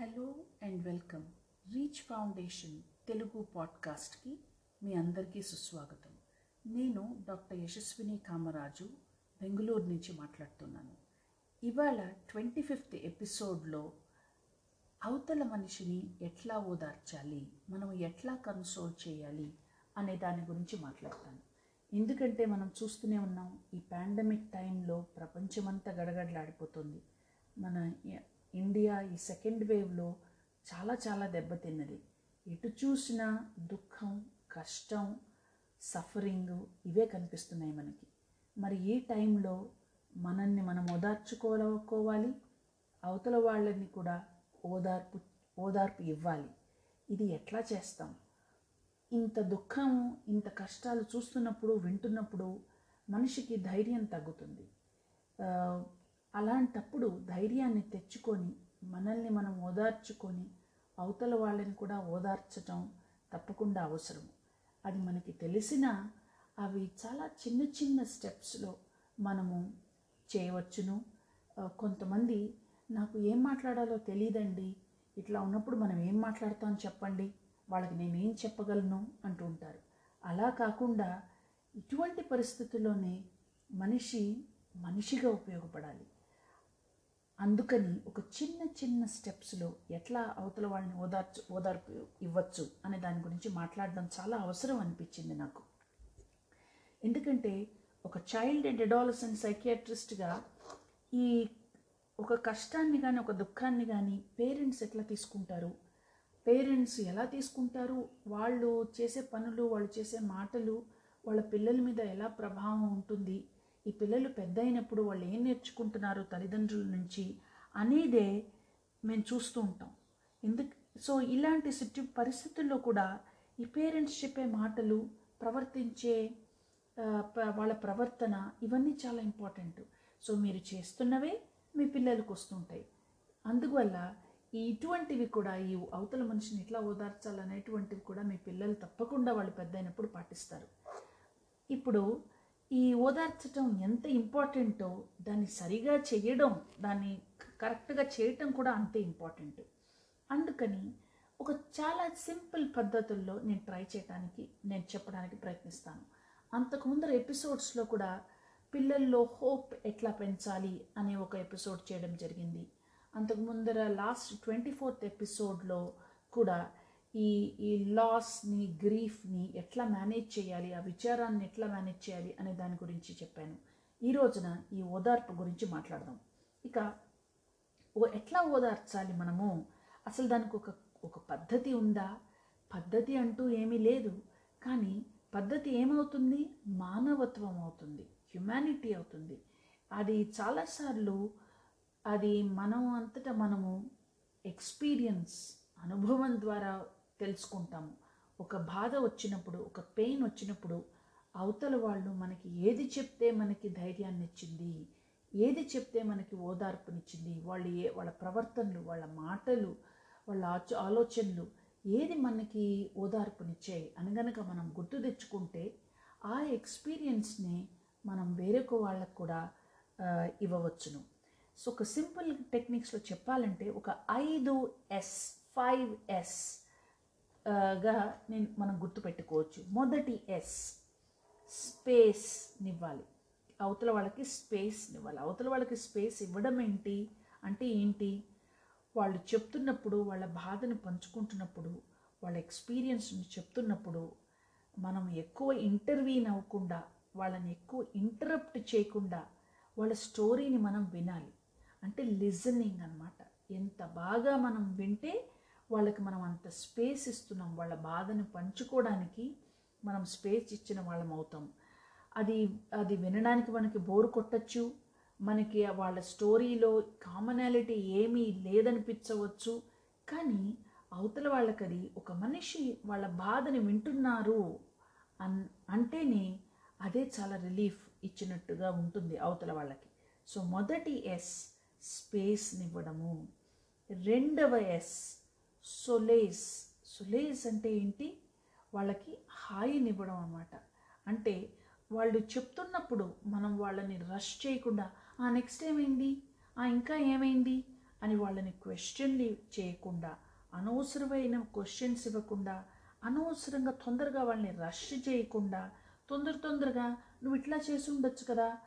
Hello and welcome. Reach foundation Telugu పాడ్కాస్ట్కి మీ అందరికీ సుస్వాగతం. నేను డాక్టర్ యశస్విని కామరాజు బెంగళూరు నుంచి మాట్లాడుతున్నాను. ఇవాళ ట్వంటీ ఫిఫ్త్ ఎపిసోడ్లో అవతల మనిషిని ఎట్లా ఓదార్చాలి మనం ఎట్లా కన్సోల్ చేయాలి అనే దాని గురించి మాట్లాడతాను. ఎందుకంటే మనం చూస్తూనే ఉన్నాం ఈ పాండమిక్ టైంలో ప్రపంచమంతా గడగడలాడిపోతుంది. మన ఇండియా ఈ సెకండ్ వేవ్లో చాలా చాలా దెబ్బతిన్నది ఎటు చూసినా దుఃఖం కష్టం సఫరింగ్ ఇవే కనిపిస్తున్నాయి మనకి. మరి ఈ టైంలో మనల్ని మనం ఓదార్చుకోవాలి అవతల వాళ్ళని కూడా ఓదార్పు ఓదార్పు ఇవ్వాలి. ఇది ఎట్లా చేస్తాం? ఇంత దుఃఖం ఇంత కష్టాలు చూస్తున్నప్పుడు వింటున్నప్పుడు మనిషికి ధైర్యం తగ్గుతుంది. అలాంటప్పుడు ధైర్యాన్ని తెచ్చుకొని మనల్ని మనం ఓదార్చుకొని అవతల వాళ్ళని కూడా ఓదార్చటం తప్పకుండా అవసరం. అది మనకి తెలిసిన అవి చాలా చిన్న చిన్న స్టెప్స్లో మనము చేయవచ్చును. కొంతమంది నాకు ఏం మాట్లాడాలో తెలియదండి ఇట్లా ఉన్నప్పుడు మనం ఏం మాట్లాడతాం చెప్పండి. వాళ్ళకి నేను ఏం చెప్పగలను అంటూ ఉంటారు. అలా కాకుండా ఇటువంటి పరిస్థితుల్లోనే మనిషి మనిషిగా ఉపయోగపడాలి. అందుకని ఒక చిన్న చిన్న స్టెప్స్లో ఎట్లా అవతల వాళ్ళని ఓదార్చు ఓదార్పు ఇవ్వచ్చు అనే దాని గురించి మాట్లాడడం చాలా అవసరం అనిపించింది నాకు. ఎందుకంటే ఒక చైల్డ్ అండ్ అడాలసెంట్ సైకియాట్రిస్ట్గా ఈ ఒక కష్టాన్ని కానీ ఒక దుఃఖాన్ని కానీ పేరెంట్స్ ఎట్లా తీసుకుంటారు? పేరెంట్స్ ఎలా తీసుకుంటారు? వాళ్ళు చేసే పనులు వాళ్ళు చేసే మాటలు వాళ్ళ పిల్లల మీద ఎలా ప్రభావం ఉంటుంది? ఈ పిల్లలు పెద్ద అయినప్పుడు వాళ్ళు ఏం నేర్చుకుంటున్నారు తల్లిదండ్రుల నుంచి అనేదే మేము చూస్తూ ఉంటాం. ఎందుకు సో ఇలాంటి సిట్యు పరిస్థితుల్లో కూడా ఈ పేరెంట్స్ చెప్పే మాటలు ప్రవర్తించే వాళ్ళ ప్రవర్తన ఇవన్నీ చాలా ఇంపార్టెంట్. సో మీరు చేస్తున్నవే మీ పిల్లలకు వస్తుంటాయి. అందువల్ల ఈ ఇటువంటివి కూడా ఈ అవతల మనిషిని ఎట్లా ఓదార్చాలనేటువంటివి కూడా మీ పిల్లలు తప్పకుండా వాళ్ళు పెద్ద అయినప్పుడు పాటిస్తారు. ఇప్పుడు ఈ ఓదార్చటం ఎంత ఇంపార్టెంటో దాన్ని సరిగా చేయడం దాన్ని కరెక్ట్గా చేయటం కూడా అంతే ఇంపార్టెంట్. అందుకని ఒక చాలా సింపుల్ పద్ధతుల్లో నేను ట్రై చేయడానికి నేను చెప్పడానికి ప్రయత్నిస్తాను. అంతకు ముందర ఎపిసోడ్స్లో కూడా పిల్లల్లో హోప్ ఎట్లా పెంచాలి అనే ఒక ఎపిసోడ్ చేయడం జరిగింది. అంతకు ముందర లాస్ట్ ట్వంటీ ఫోర్త్ ఎపిసోడ్లో కూడా ఈ ఈ లాస్ని గ్రీఫ్ని ఎట్లా మేనేజ్ చేయాలి? ఆ విచారాన్ని ఎట్లా మేనేజ్ చేయాలి? అనే దాని గురించి చెప్పాను. ఈ రోజున ఈ ఓదార్పు గురించి మాట్లాడదాం. ఇక ఓ ఎట్లా ఓదార్చాలి మనము? అసలు దానికి ఒక ఒక పద్ధతి ఉందా? పద్ధతి అంటూ ఏమీ లేదు. కానీ పద్ధతి ఏమవుతుంది? మానవత్వం అవుతుంది. హ్యుమానిటీ అవుతుంది. అది చాలాసార్లు అది మనం అంతటా మనము ఎక్స్పీరియన్స్ అనుభవం ద్వారా తెలుసుకుంటాము. ఒక బాధ వచ్చినప్పుడు ఒక పెయిన్ వచ్చినప్పుడు అవతల వాళ్ళు మనకి ఏది చెప్తే మనకి ధైర్యాన్ని ఇచ్చింది ఏది చెప్తే మనకి ఓదార్పునిచ్చింది వాళ్ళు ఏ వాళ్ళ ప్రవర్తనలు వాళ్ళ మాటలు వాళ్ళ ఆచ ఆలోచనలు ఏది మనకి ఓదార్పునిచ్చాయి అని గనక మనం గుర్తు తెచ్చుకుంటే ఆ ఎక్స్పీరియన్స్ని మనం వేరొక వాళ్ళకు కూడా ఇవ్వవచ్చును. సో ఒక సింపుల్ టెక్నిక్స్లో చెప్పాలంటే ఒక ఐదు ఎస్ ఫైవ్ ఎస్ గా నేను మనం గుర్తుపెట్టుకోవచ్చు. మొదటి ఎస్ స్పేస్నివ్వాలి అవతల వాళ్ళకి స్పేస్నివ్వాలి అవతల వాళ్ళకి స్పేస్ ఇవ్వడం ఏంటి? అంటే ఏంటి? వాళ్ళు చెప్తున్నప్పుడు వాళ్ళ బాధను పంచుకుంటున్నప్పుడు వాళ్ళ ఎక్స్పీరియన్స్ని చెప్తున్నప్పుడు మనం ఎక్కువ ఇంటర్వ్యూన్ అవ్వకుండా వాళ్ళని ఎక్కువ ఇంటరప్ట్ చేయకుండా వాళ్ళ స్టోరీని మనం వినాలి. అంటే లిజనింగ్ అన్నమాట. ఎంత బాగా మనం వింటే వాళ్ళకి మనం అంత స్పేస్ ఇస్తున్నాం. వాళ్ళ బాధను పంచుకోవడానికి మనం స్పేస్ ఇచ్చిన వాళ్ళం అవుతాం. అది అది వినడానికి మనకి బోరు కొట్టచ్చు. మనకి వాళ్ళ స్టోరీలో కామనాలిటీ ఏమీ లేదనిపించవచ్చు. కానీ అవతల వాళ్ళకి అది ఒక మనిషి వాళ్ళ బాధని వింటున్నారు అన్ అంటేనే అదే చాలా రిలీఫ్ ఇచ్చినట్టుగా ఉంటుంది అవతల వాళ్ళకి. సో మొదటి ఎస్ స్పేస్నివ్వడము రెండవ ఎస్ సొలేస్. సొలేస్ అంటే ఏంటి? వాళ్ళకి హాయినివ్వడం అనమాట అంటే వాళ్ళు చెప్తున్నప్పుడు మనం వాళ్ళని రష్ చేయకుండా ఆ నెక్స్ట్ ఏమైంది? ఆ ఇంకా ఏమైంది? అని వాళ్ళని క్వశ్చన్లు చేయకుండా అనవసరమైన క్వశ్చన్స్ ఇవ్వకుండా అనవసరంగా తొందరగా వాళ్ళని రష్ చేయకుండా తొందర తొందరగా నువ్వు ఇట్లా చేసి ఉండొచ్చు కదా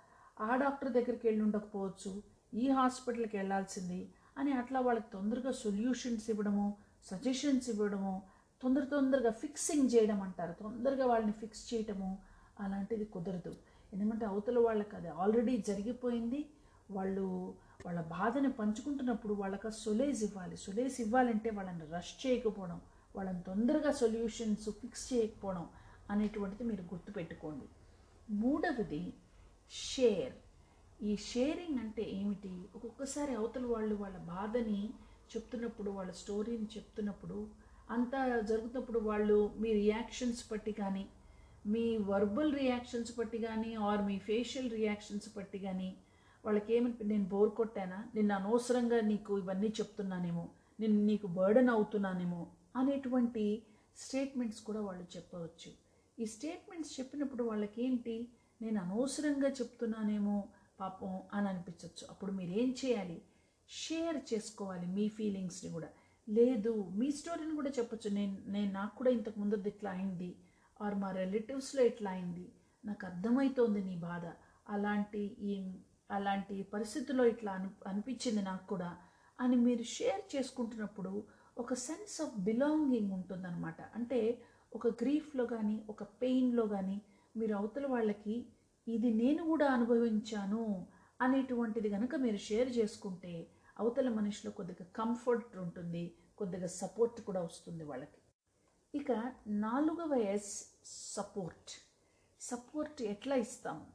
ఆ డాక్టర్ దగ్గరికి వెళ్ళి ఉండకపోవచ్చు ఈ హాస్పిటల్కి వెళ్ళాల్సింది అని అట్లా వాళ్ళకి తొందరగా సొల్యూషన్స్ ఇవ్వడము సజెషన్స్ ఇవ్వడము తొందర తొందరగా ఫిక్సింగ్ చేయడం అంటారు. తొందరగా వాళ్ళని ఫిక్స్ చేయటము అలాంటిది కుదరదు. ఎందుకంటే అవతల వాళ్ళకి అది ఆల్రెడీ జరిగిపోయింది. వాళ్ళు వాళ్ళ బాధని పంచుకుంటున్నప్పుడు వాళ్ళకి సొలేజ్ ఇవ్వాలి. సొలేజ్ ఇవ్వాలంటే వాళ్ళని రష్ చేయకపోవడం వాళ్ళని తొందరగా సొల్యూషన్స్ ఫిక్స్ చేయకపోవడం అనేటువంటిది మీరు గుర్తుపెట్టుకోండి. మూడవది షేర్ ఈ షేరింగ్ అంటే ఏమిటి? ఒక్కొక్కసారి అవతల వాళ్ళు వాళ్ళ బాధని చెప్తున్నప్పుడు వాళ్ళ స్టోరీని చెప్తున్నప్పుడు అంతా జరుగుతున్నప్పుడు వాళ్ళు మీ రియాక్షన్స్ బట్టి కానీ మీ వర్బల్ రియాక్షన్స్ బట్టి కానీ ఆర్ మీ ఫేషియల్ రియాక్షన్స్ బట్టి కానీ వాళ్ళకి ఏమని నేను బోర్ కొట్టానా? నిన్ను అనవసరంగా నీకు ఇవన్నీ చెప్తున్నానేమో నేను నీకు బర్డన్ అవుతున్నానేమో అనేటువంటి స్టేట్మెంట్స్ కూడా వాళ్ళు చెప్పవచ్చు. ఈ స్టేట్మెంట్స్ చెప్పినప్పుడు వాళ్ళకి ఏంటి నేను అనవసరంగా చెప్తున్నానేమో పాపం అని అనిపించవచ్చు అప్పుడు మీరేం చేయాలి? షేర్ చేసుకోవాలి మీ ఫీలింగ్స్ని కూడా. లేదు మీ స్టోరీని కూడా చెప్పొచ్చు. నేను నేను నాకు కూడా ఇంతకు ముందు ఇట్లా అయింది ఆర్ మా రిలేటివ్స్లో ఇట్లా అయింది నాకు అర్థమవుతోంది నీ బాధ. అలాంటి ఈ అలాంటి పరిస్థితుల్లో ఇట్లా అని అనిపించింది నాకు కూడా అని మీరు షేర్ చేసుకుంటున్నప్పుడు ఒక సెన్స్ ఆఫ్ బిలాంగింగ్ ఉంటుందన్నమాట. అంటే ఒక గ్రీఫ్లో కానీ ఒక పెయిన్లో కానీ మీరు అవతల వాళ్ళకి ఇది నేను కూడా అనుభవించాను అనేటువంటిది కనుక మీరు షేర్ చేసుకుంటే అవతల మనిషిలో కొద్దిగా కంఫర్ట్ ఉంటుంది కొద్దిగా సపోర్ట్ కూడా వస్తుంది వాళ్ళకి. ఇక నాలుగవ ఎస్ సపోర్ట్ సపోర్ట్ ఎట్లా ఇస్తాం?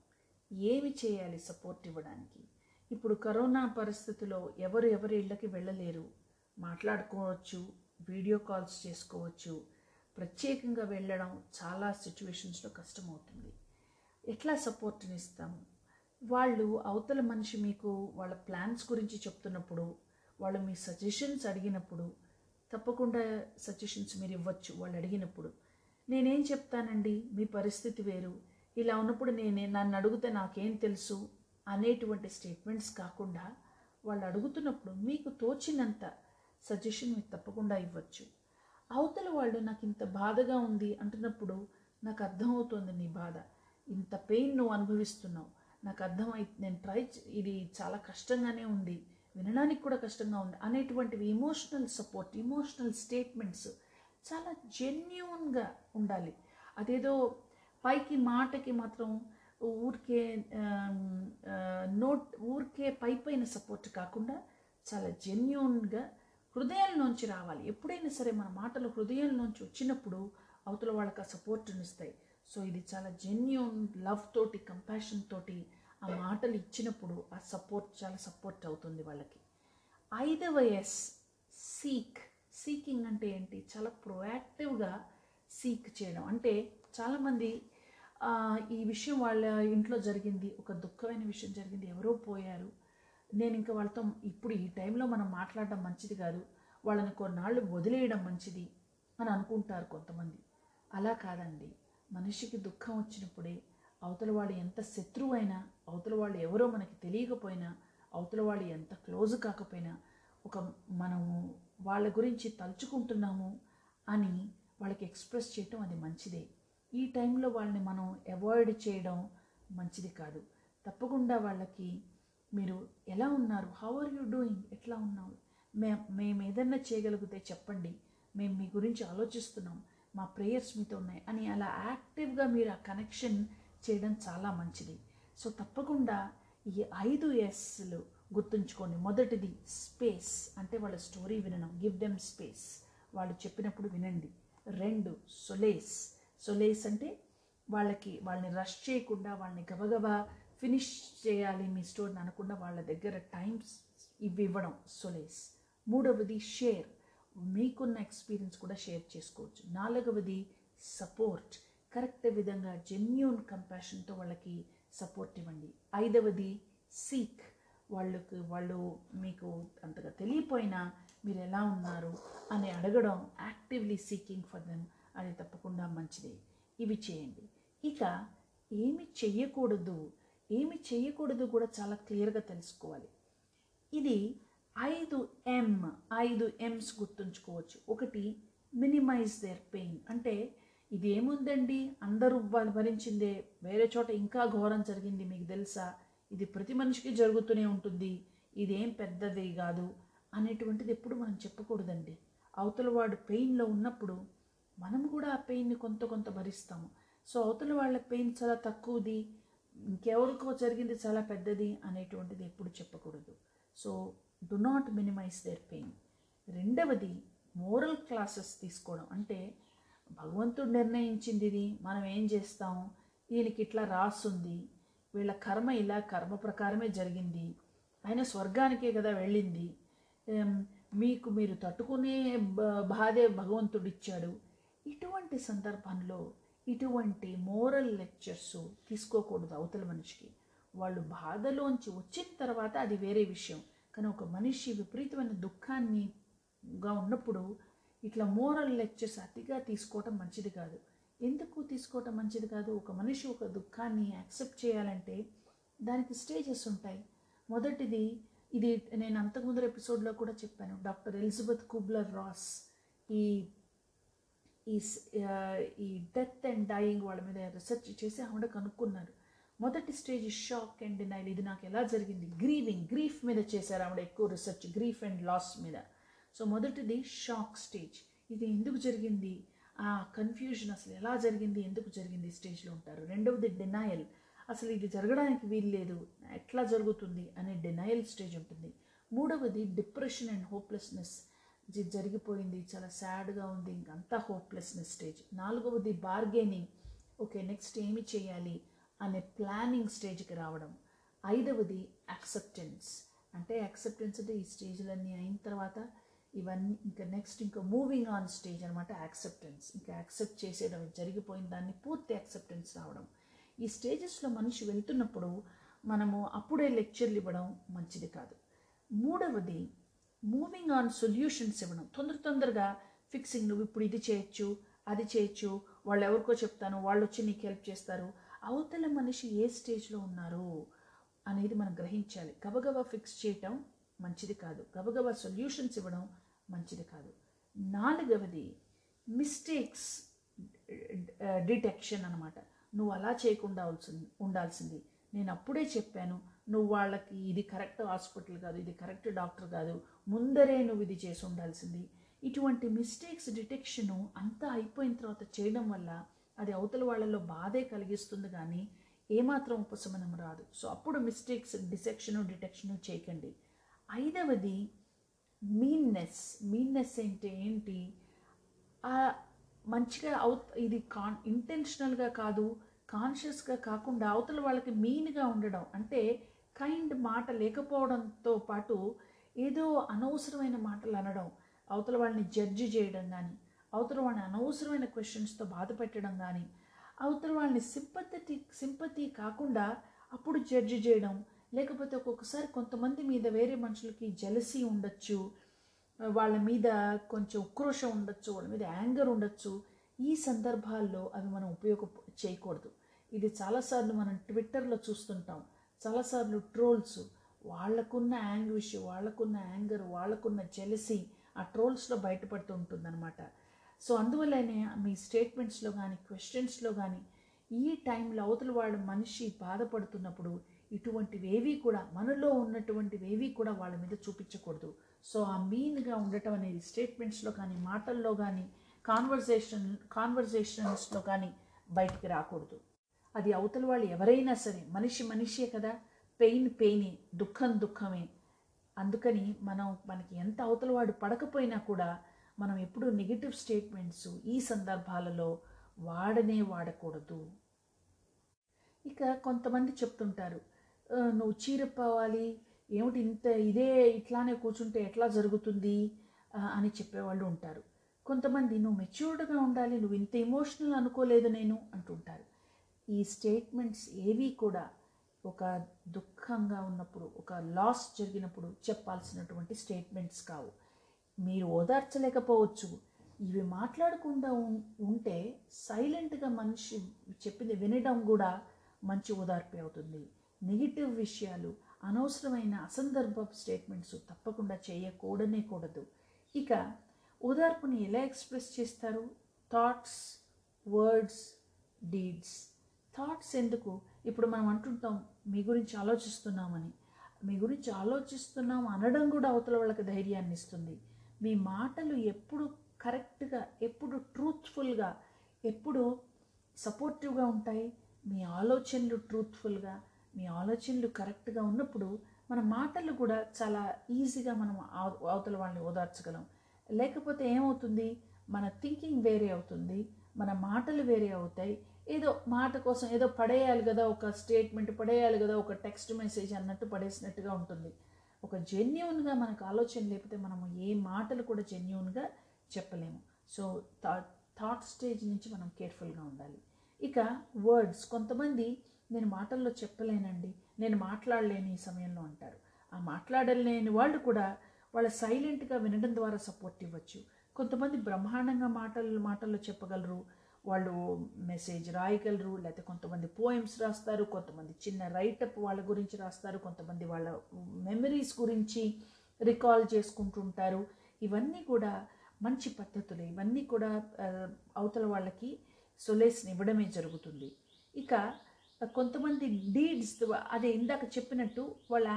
ఏమి చేయాలి సపోర్ట్ ఇవ్వడానికి? ఇప్పుడు కరోనా పరిస్థితిలో ఎవరు ఎవరి ఇళ్ళకి వెళ్ళలేరు. మాట్లాడుకోవచ్చు వీడియో కాల్స్ చేసుకోవచ్చు. ప్రత్యేకంగా వెళ్ళడం చాలా సిచ్యువేషన్స్లో కష్టమవుతుంది. ఎట్లా సపోర్ట్ని ఇస్తాము వాళ్ళు అవతల మనిషి మీకు వాళ్ళ ప్లాన్స్ గురించి చెప్తున్నప్పుడు వాళ్ళు మీ సజెషన్స్ అడిగినప్పుడు తప్పకుండా సజెషన్స్ మీరు ఇవ్వచ్చు వాళ్ళు అడిగినప్పుడు. నేనేం చెప్తానండి? మీ పరిస్థితి వేరు. ఇలా ఉన్నప్పుడు నేనే నన్ను అడిగితే నాకేం తెలుసు? అనేటువంటి స్టేట్మెంట్స్ కాకుండా వాళ్ళు అడుగుతున్నప్పుడు మీకు తోచినంత సజెషన్ మీకు తప్పకుండా ఇవ్వచ్చు. అవతల వాళ్ళు నాకు ఇంత బాధగా ఉంది అంటున్నప్పుడు నాకు అర్థమవుతోంది నీ బాధ. ఇంత పెయిన్ నువ్వు అనుభవిస్తున్నావు. నాకు అర్థమై నేను ట్రై ఇది చాలా కష్టంగానే ఉంది. వినడానికి కూడా కష్టంగా ఉంది. అనేటువంటివి ఇమోషనల్ సపోర్ట్ ఇమోషనల్ స్టేట్మెంట్స్ చాలా జెన్యున్గా ఉండాలి. అదేదో పైకి మాటకి మాత్రం ఊరికే నోట్ ఊరికే పై పైన సపోర్ట్ కాకుండా చాలా జెన్యున్గా హృదయంలోంచి రావాలి. ఎప్పుడైనా సరే మన మాటలు హృదయంలోంచి వచ్చినప్పుడు అవతల వాళ్ళకి ఆ సపోర్ట్ని ఇస్తాయి. సో ఇది చాలా జెన్యున్ లవ్ తోటి కంపాషన్ తోటి ఆ మాటలు ఇచ్చినప్పుడు ఆ సపోర్ట్ చాలా సపోర్ట్ అవుతుంది వాళ్ళకి. ఐదవ ఎస్ సీక్ సీకింగ్ అంటే ఏంటి? చాలా ప్రొయాక్టివ్గా సీక్ చేయడం. అంటే చాలామంది ఈ విషయం వాళ్ళ ఇంట్లో జరిగింది ఒక దుఃఖమైన విషయం జరిగింది ఎవరో పోయారు. నేను ఇంకా వాళ్ళతో ఇప్పుడు ఈ టైంలో మనం మాట్లాడడం మంచిది కాదు. వాళ్ళని కొన్నాళ్ళు వదిలేయడం మంచిది అని అనుకుంటారు కొంతమంది. అలా కాదండి. మనిషికి దుఃఖం వచ్చినప్పుడే అవతల వాళ్ళు ఎంత శత్రువు అయినా అవతల వాళ్ళు ఎవరో మనకి తెలియకపోయినా అవతల వాళ్ళు ఎంత క్లోజ్ కాకపోయినా ఒక మనము వాళ్ళ గురించి తలుచుకుంటున్నాము అని వాళ్ళకి ఎక్స్ప్రెస్ చేయటం అది మంచిదే. ఈ టైంలో వాళ్ళని మనం అవాయిడ్ చేయడం మంచిది కాదు. తప్పకుండా వాళ్ళకి మీరు ఎలా ఉన్నారు? హౌ ఆర్ యూ డూయింగ్ ఎట్లా ఉన్నావు? మే మేము ఏదన్నా చేయగలిగితే చెప్పండి. మేము మీ గురించి ఆలోచిస్తున్నాం. మా ప్రేయర్స్ మీతో ఉన్నాయి. అని అలా యాక్టివ్గా మీరు ఆ కనెక్షన్ చేయడం చాలా మంచిది. సో తప్పకుండా ఈ ఐదు ఎస్లు గుర్తుంచుకోండి. మొదటిది స్పేస్ అంటే వాళ్ళ స్టోరీ వినడం. గివ్ దెమ్ స్పేస్ వాళ్ళు చెప్పినప్పుడు వినండి. రెండు సొలేస్ సొలేస్ అంటే వాళ్ళకి వాళ్ళని రష్ చేయకుండా వాళ్ళని గబగబా ఫినిష్ చేయాలి మీ స్టోరీని అనకుండా వాళ్ళ దగ్గర టైమ్స్ ఇవి ఇవ్వడం. సొలేస్ మూడవది షేర్ మీకున్న ఎక్స్పీరియన్స్ కూడా షేర్ చేసుకోవచ్చు. నాలుగవది సపోర్ట్ కరెక్ట్ విధంగా జెన్యున్ కంపాషన్తో వాళ్ళకి సపోర్ట్ ఇవ్వండి. ఐదవది సీక్ వాళ్ళకి వాళ్ళు మీకు అంతగా తెలియపోయినా మీరు ఎలా ఉన్నారు అని అడగడం యాక్టివ్లీ సీకింగ్ ఫర్ దెమ్ అది తప్పకుండా మంచిదే. ఇవి చేయండి. ఇక ఏమి చేయకూడదు ఏమి చేయకూడదు కూడా చాలా క్లియర్గా తెలుసుకోవాలి. ఇది ఐదు ఎం ఐదు ఎమ్స్ గుర్తుంచుకోవచ్చు. ఒకటి మినిమైజ్ దేర్ పెయిన్ అంటే ఇది ఏముందండి అందరూ వాళ్ళు భరించిందే వేరే చోట ఇంకా ఘోరం జరిగింది మీకు తెలుసా? ఇది ప్రతి మనిషికి జరుగుతూనే ఉంటుంది. ఇదేం పెద్దది కాదు. అనేటువంటిది ఎప్పుడు మనం చెప్పకూడదండి. అవతల వాడు పెయిన్లో ఉన్నప్పుడు మనం కూడా ఆ పెయిన్ని కొంత కొంత భరిస్తాము. సో అవతల వాళ్ళ పెయిన్ చాలా తక్కువది. ఇంకెవరికో జరిగింది చాలా పెద్దది అనేటువంటిది ఎప్పుడు చెప్పకూడదు. So do not minimize their pain రెండవది మోరల్ క్లాసెస్ తీసుకోవడం. అంటే భగవంతుడు నిర్ణయించింది ఇది మనం ఏం చేస్తాం దీనికి ఇట్లా రాసుంది వీళ్ళ కర్మ ఇలా కర్మ ప్రకారమే జరిగింది ఆయన స్వర్గానికే కదా వెళ్ళింది మీకు మీరు తట్టుకునే బాధే భగవంతుడు ఇచ్చాడు. ఇటువంటి సందర్భంలో ఇటువంటి మోరల్ లెక్చర్స్ తీసుకోకూడదు అవతల మనిషికి. వాళ్ళు బాధలోంచి వచ్చిన తర్వాత అది వేరే విషయం. కానీ ఒక మనిషి విపరీతమైన దుఃఖాన్నిగా ఉన్నప్పుడు ఇట్లా మోరల్ లెక్చర్స్ అతిగా తీసుకోవటం మంచిది కాదు. ఎందుకు తీసుకోవటం మంచిది కాదు? ఒక మనిషి ఒక దుఃఖాన్ని యాక్సెప్ట్ చేయాలంటే దానికి స్టేజెస్ ఉంటాయి. మొదటిది ఇది నేను అంతకుముందు ఎపిసోడ్లో కూడా చెప్పాను. డాక్టర్ ఎలిజబెత్ కుబ్లర్ రాస్ ఈ ఈ ఈ డెత్ అండ్ డైయింగ్ వాళ్ళ మీద రీసెర్చ్ చేసి ఆవిడ కనుక్కున్నారు. మొదటి స్టేజ్ షాక్ అండ్ డినైల్ ఇది నాకు ఎలా జరిగింది? గ్రీవింగ్ గ్రీఫ్ మీద చేశారు ఆవిడ. ఎక్కువ రీసెర్చ్ గ్రీఫ్ అండ్ లాస్ మీద. సో మొదటిది షాక్ స్టేజ్ ఇది ఎందుకు జరిగింది? ఆ కన్ఫ్యూజన్ అసలు ఎలా జరిగింది? ఎందుకు జరిగింది స్టేజ్లో ఉంటారు? రెండవది డినయల్ అసలు ఇది జరగడానికి వీలు లేదు. ఎట్లా జరుగుతుంది అనే డినయల్ స్టేజ్ ఉంటుంది. మూడవది డిప్రెషన్ అండ్ హోప్లెస్నెస్ ఇది జరిగిపోయింది. చాలా సాడ్గా ఉంది. ఇంకంతా హోప్లెస్నెస్ స్టేజ్ నాలుగవది బార్గెనింగ్ ఓకే నెక్స్ట్ ఏమి చేయాలి? అనే ప్లానింగ్ స్టేజ్కి రావడం. ఐదవది యాక్సెప్టెన్స్ అంటే యాక్సెప్టెన్స్ అంటే ఈ స్టేజ్లన్నీ అయిన తర్వాత ఇవన్నీ ఇంకా నెక్స్ట్ ఇంకా మూవింగ్ ఆన్ స్టేజ్ అనమాట యాక్సెప్టెన్స్ ఇంకా యాక్సెప్ట్ చేసేయడం జరిగిపోయిన దాన్ని పూర్తి యాక్సెప్టెన్స్ రావడం. ఈ స్టేజెస్లో మనిషి వెళ్తున్నప్పుడు మనము అప్పుడే లెక్చర్లు ఇవ్వడం మంచిది కాదు. మూడవది మూవింగ్ ఆన్ సొల్యూషన్స్ ఇవ్వడం. తొందర తొందరగా ఫిక్సింగ్ నువ్వు ఇప్పుడు ఇది చేయొచ్చు అది చేయొచ్చు వాళ్ళు ఎవరికో చెప్తాను వాళ్ళు వచ్చి నీకు హెల్ప్ చేస్తారు అవతల మనిషి ఏ స్టేజ్లో ఉన్నారు అనేది మనం గ్రహించాలి. గబగబా ఫిక్స్ చేయటం మంచిది కాదు. గబగబా సొల్యూషన్స్ ఇవ్వడం మంచిది కాదు. నాలుగవది మిస్టేక్స్ డిటెక్షన్ అనమాట నువ్వు అలా చేయకుండా ఉండాల్సింది. నేను అప్పుడే చెప్పాను నువ్వు వాళ్ళకి ఇది కరెక్ట్ హాస్పిటల్ కాదు ఇది కరెక్ట్ డాక్టర్ కాదు ముందరే నువ్వు ఇది చేసి ఉండాల్సింది. ఇటువంటి మిస్టేక్స్ డిటెక్షను అంతా అయిపోయిన తర్వాత చేయడం వల్ల అది అవతల వాళ్ళలో బాధే కలిగిస్తుంది కానీ ఏమాత్రం ఉపశమనం రాదు. సో అప్పుడు మిస్టేక్స్ డిసెక్షను డిటెక్షను చేయకండి. ఐదవది మీన్నెస్ మీన్నెస్ అంటే ఏంటి? మంచిగా అవు ఇది కాన్ ఇంటెన్షనల్గా కాదు కాన్షియస్గా కాకుండా అవతల వాళ్ళకి మీన్గా ఉండడం. అంటే కైండ్ మాట లేకపోవడంతో పాటు ఏదో అనవసరమైన మాటలు అనడం. అవతల వాళ్ళని జడ్జి చేయడం కానీ అవతల వాళ్ళని అనవసరమైన క్వశ్చన్స్తో బాధ పెట్టడం కానీ అవతల వాళ్ళని సింపతి సింపతి కాకుండా అప్పుడు జడ్జి చేయడం లేకపోతే ఒక్కొక్కసారి కొంతమంది మీద వేరే మనుషులకి జలసీ ఉండొచ్చు వాళ్ళ మీద కొంచెం ఉక్రోషం ఉండొచ్చు వాళ్ళ మీద యాంగర్ ఉండొచ్చు ఈ సందర్భాల్లో అవి మనం ఉపయోగ చేయకూడదు. ఇది చాలాసార్లు మనం ట్విట్టర్లో చూస్తుంటాం. చాలాసార్లు ట్రోల్స్ వాళ్ళకున్న యాంగ్విష్ వాళ్ళకున్న యాంగర్ వాళ్ళకున్న జెలసీ ఆ ట్రోల్స్లో బయటపడుతూ ఉంటుందన్నమాట సో అందువల్లనే మీ స్టేట్మెంట్స్లో కానీ క్వశ్చన్స్లో కానీ ఈ టైంలో అవతల వాళ్ళ మనిషి బాధపడుతున్నప్పుడు ఇటువంటివేవి కూడా మనలో ఉన్నటువంటివేవి కూడా వాళ్ళ మీద చూపించకూడదు. సో ఆ మీన్గా ఉండటం అనేది స్టేట్మెంట్స్లో కానీ మాటల్లో కానీ కాన్వర్జేషన్ కాన్వర్జేషన్స్లో కానీ బయటికి రాకూడదు. అది అవతల వాళ్ళు ఎవరైనా సరే మనిషి మనిషే కదా పెయిన్ పెయినే దుఃఖం దుఃఖమే. అందుకని మనం మనకి ఎంత అవతల వాడు పడకపోయినా కూడా మనం ఎప్పుడు నెగిటివ్ స్టేట్మెంట్స్ ఈ సందర్భాలలో వాడనే వాడకూడదు. ఇక కొంతమంది చెప్తుంటారు నువ్వు చీరపోవాలి ఏమిటి ఇంత ఇదే ఇట్లానే కూర్చుంటే ఎట్లా జరుగుతుంది? అని చెప్పేవాళ్ళు ఉంటారు. కొంతమంది నువ్వు మెచ్యూర్డ్గా ఉండాలి నువ్వు ఇంత ఎమోషనల్ అనుకోలేదు నేను అంటుంటారు. ఈ స్టేట్మెంట్స్ ఏవి కూడా ఒక దుఃఖంగా ఉన్నప్పుడు ఒక లాస్ జరిగినప్పుడు చెప్పాల్సినటువంటి స్టేట్మెంట్స్ కావు. మీరు ఓదార్చలేకపోవచ్చు. ఇవి మాట్లాడకుండా ఉం- ఉంటే సైలెంట్గా మనిషి చెప్పింది వినడం కూడా మంచి ఓదార్పి అవుతుంది. నెగిటివ్ విషయాలు అనవసరమైన అసందర్భ స్టేట్మెంట్స్ తప్పకుండా చేయకూడనే కూడదు. ఇక ఓదార్పుని ఎలా ఎక్స్ప్రెస్ చేస్తారు? Thoughts words deeds. థాట్స్ ఎందుకు? ఇప్పుడు మనం అంటుంటాం మీ గురించి ఆలోచిస్తున్నామని. మీ గురించి ఆలోచిస్తున్నాం అనడం కూడా అవతల వాళ్ళకి ధైర్యాన్ని ఇస్తుంది. మీ మాటలు ఎప్పుడు కరెక్ట్గా ఎప్పుడు ట్రూత్ఫుల్గా ఎప్పుడు సపోర్టివ్గా ఉంటాయి మీ ఆలోచనలు ట్రూత్ఫుల్గా మీ ఆలోచనలు కరెక్ట్గా ఉన్నప్పుడు మన మాటలు కూడా చాలా ఈజీగా మనం అవతల వాళ్ళని ఓదార్చగలం. లేకపోతే ఏమవుతుంది? మన థింకింగ్ వేరే అవుతుంది మన మాటలు వేరే అవుతాయి. ఏదో మాట కోసం ఏదో పడేయాలి కదా ఒక స్టేట్మెంట్ పడేయాలి కదా ఒక టెక్స్ట్ మెసేజ్ అన్నట్టు పడేసినట్టుగా ఉంటుంది. ఒక జెన్యున్గా మనకు ఆలోచన లేకపోతే మనము ఏ మాటలు కూడా జెన్యున్గా చెప్పలేము. సో థాట్ థాట్ స్టేజ్ నుంచి మనం కేర్ఫుల్గా ఉండాలి. ఇక వర్డ్స్ కొంతమంది నేను మాటల్లో చెప్పలేనండి నేను మాట్లాడలేని ఈ సమయంలో అంటారు. ఆ మాట్లాడలేని వాళ్ళు కూడా వాళ్ళ సైలెంట్గా వినడం ద్వారా సపోర్ట్ ఇవ్వచ్చు. కొంతమంది బ్రహ్మాండంగా మాటలు మాటల్లో చెప్పగలరు. వాళ్ళు మెసేజ్ రాయగలరు లేకపోతే కొంతమంది పోయమ్స్ రాస్తారు కొంతమంది చిన్న రైటప్ వాళ్ళ గురించి రాస్తారు కొంతమంది వాళ్ళ మెమరీస్ గురించి రికాల్ చేసుకుంటుంటారు. ఇవన్నీ కూడా మంచి పద్ధతులు. ఇవన్నీ కూడా అవతల వాళ్ళకి సొలేస్ని ఇవ్వడమే జరుగుతుంది. ఇక కొంతమంది డీడ్స్ అదే ఇందాక చెప్పినట్టు వాళ్ళ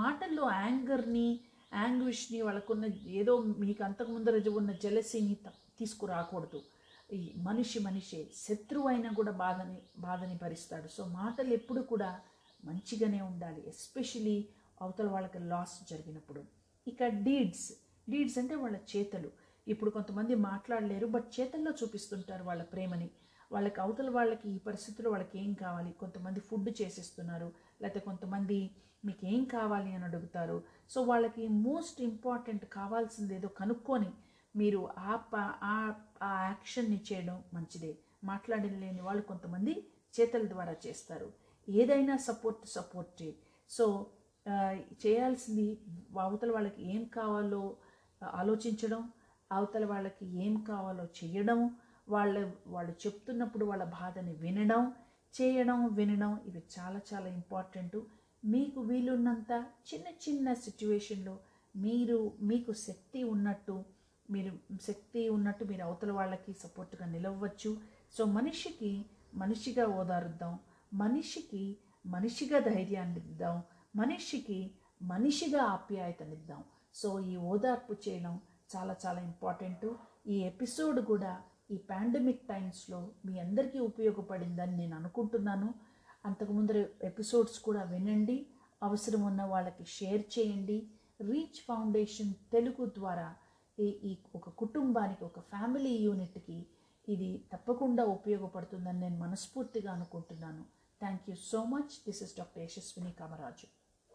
మాటల్లో యాంగర్ని యాంగ్విష్ని వాళ్ళకున్న ఏదో మీకు అంతకు ముందర ఉన్న జలసీని తీసుకురాకూడదు. మనిషి మనిషే శత్రువు అయినా కూడా బాధని బాధని భరిస్తాడు. సో మాటలు ఎప్పుడు కూడా మంచిగానే ఉండాలి ఎస్పెషలీ అవతల వాళ్ళకి లాస్ జరిగినప్పుడు. ఇక డీడ్స్ డీడ్స్ అంటే వాళ్ళ చేతలు. ఇప్పుడు కొంతమంది మాట్లాడలేరు బట్ చేతల్లో చూపిస్తుంటారు వాళ్ళ ప్రేమని. వాళ్ళకి అవతల వాళ్ళకి ఈ పరిస్థితుల్లో వాళ్ళకి ఏం కావాలి? కొంతమంది ఫుడ్ చేసిస్తున్నారు లేకపోతే కొంతమంది మీకు ఏం కావాలి అని అడుగుతారు. సో వాళ్ళకి మోస్ట్ ఇంపార్టెంట్ కావాల్సింది ఏదో కనుక్కొని మీరు ఆ ప- ఆ యాక్షన్ని చేయడం మంచిదే. మాట్లాడలేని వాళ్ళు కొంతమంది చేతల ద్వారా చేస్తారు. ఏదైనా సపోర్ట్ సపోర్టే. సో చేయాల్సింది అవతల వాళ్ళకి ఏం కావాలో ఆలోచించడం అవతల వాళ్ళకి ఏం కావాలో చేయడం వాళ్ళ వాళ్ళు చెప్తున్నప్పుడు వాళ్ళ బాధని వినడం చేయడం వినడం ఇవి చాలా చాలా ఇంపార్టెంట్. మీకు వీలున్నంత చిన్న చిన్న సిచ్యువేషన్లో మీరు మీకు శక్తి ఉన్నట్టు మీరు శక్తి ఉన్నట్టు మీరు అవతల వాళ్ళకి సపోర్ట్గా నిలవచ్చు. సో మనిషికి మనిషిగా ఓదారుద్దాం. మనిషికి మనిషిగా ధైర్యాన్ని ఇద్దాం. మనిషికి మనిషిగా ఆప్యాయతనిద్దాం. సో ఈ ఓదార్పు చేయడం చాలా చాలా ఇంపార్టెంట్. ఈ ఎపిసోడ్ కూడా ఈ పాండమిక్ టైమ్స్లో మీ అందరికీ ఉపయోగపడిందని నేను అనుకుంటున్నాను. అంతకుముందర ఎపిసోడ్స్ కూడా వినండి. అవసరం ఉన్న వాళ్ళకి షేర్ చేయండి. రీచ్ ఫౌండేషన్ తెలుగు ద్వారా ఈ ఒక కుటుంబానికి ఒక ఫ్యామిలీ యూనిట్కి ఇది తప్పకుండా ఉపయోగపడుతుందని నేను మనస్ఫూర్తిగా అనుకుంటున్నాను. Thank you so much. This is doctor Yashaswini Kamaraju.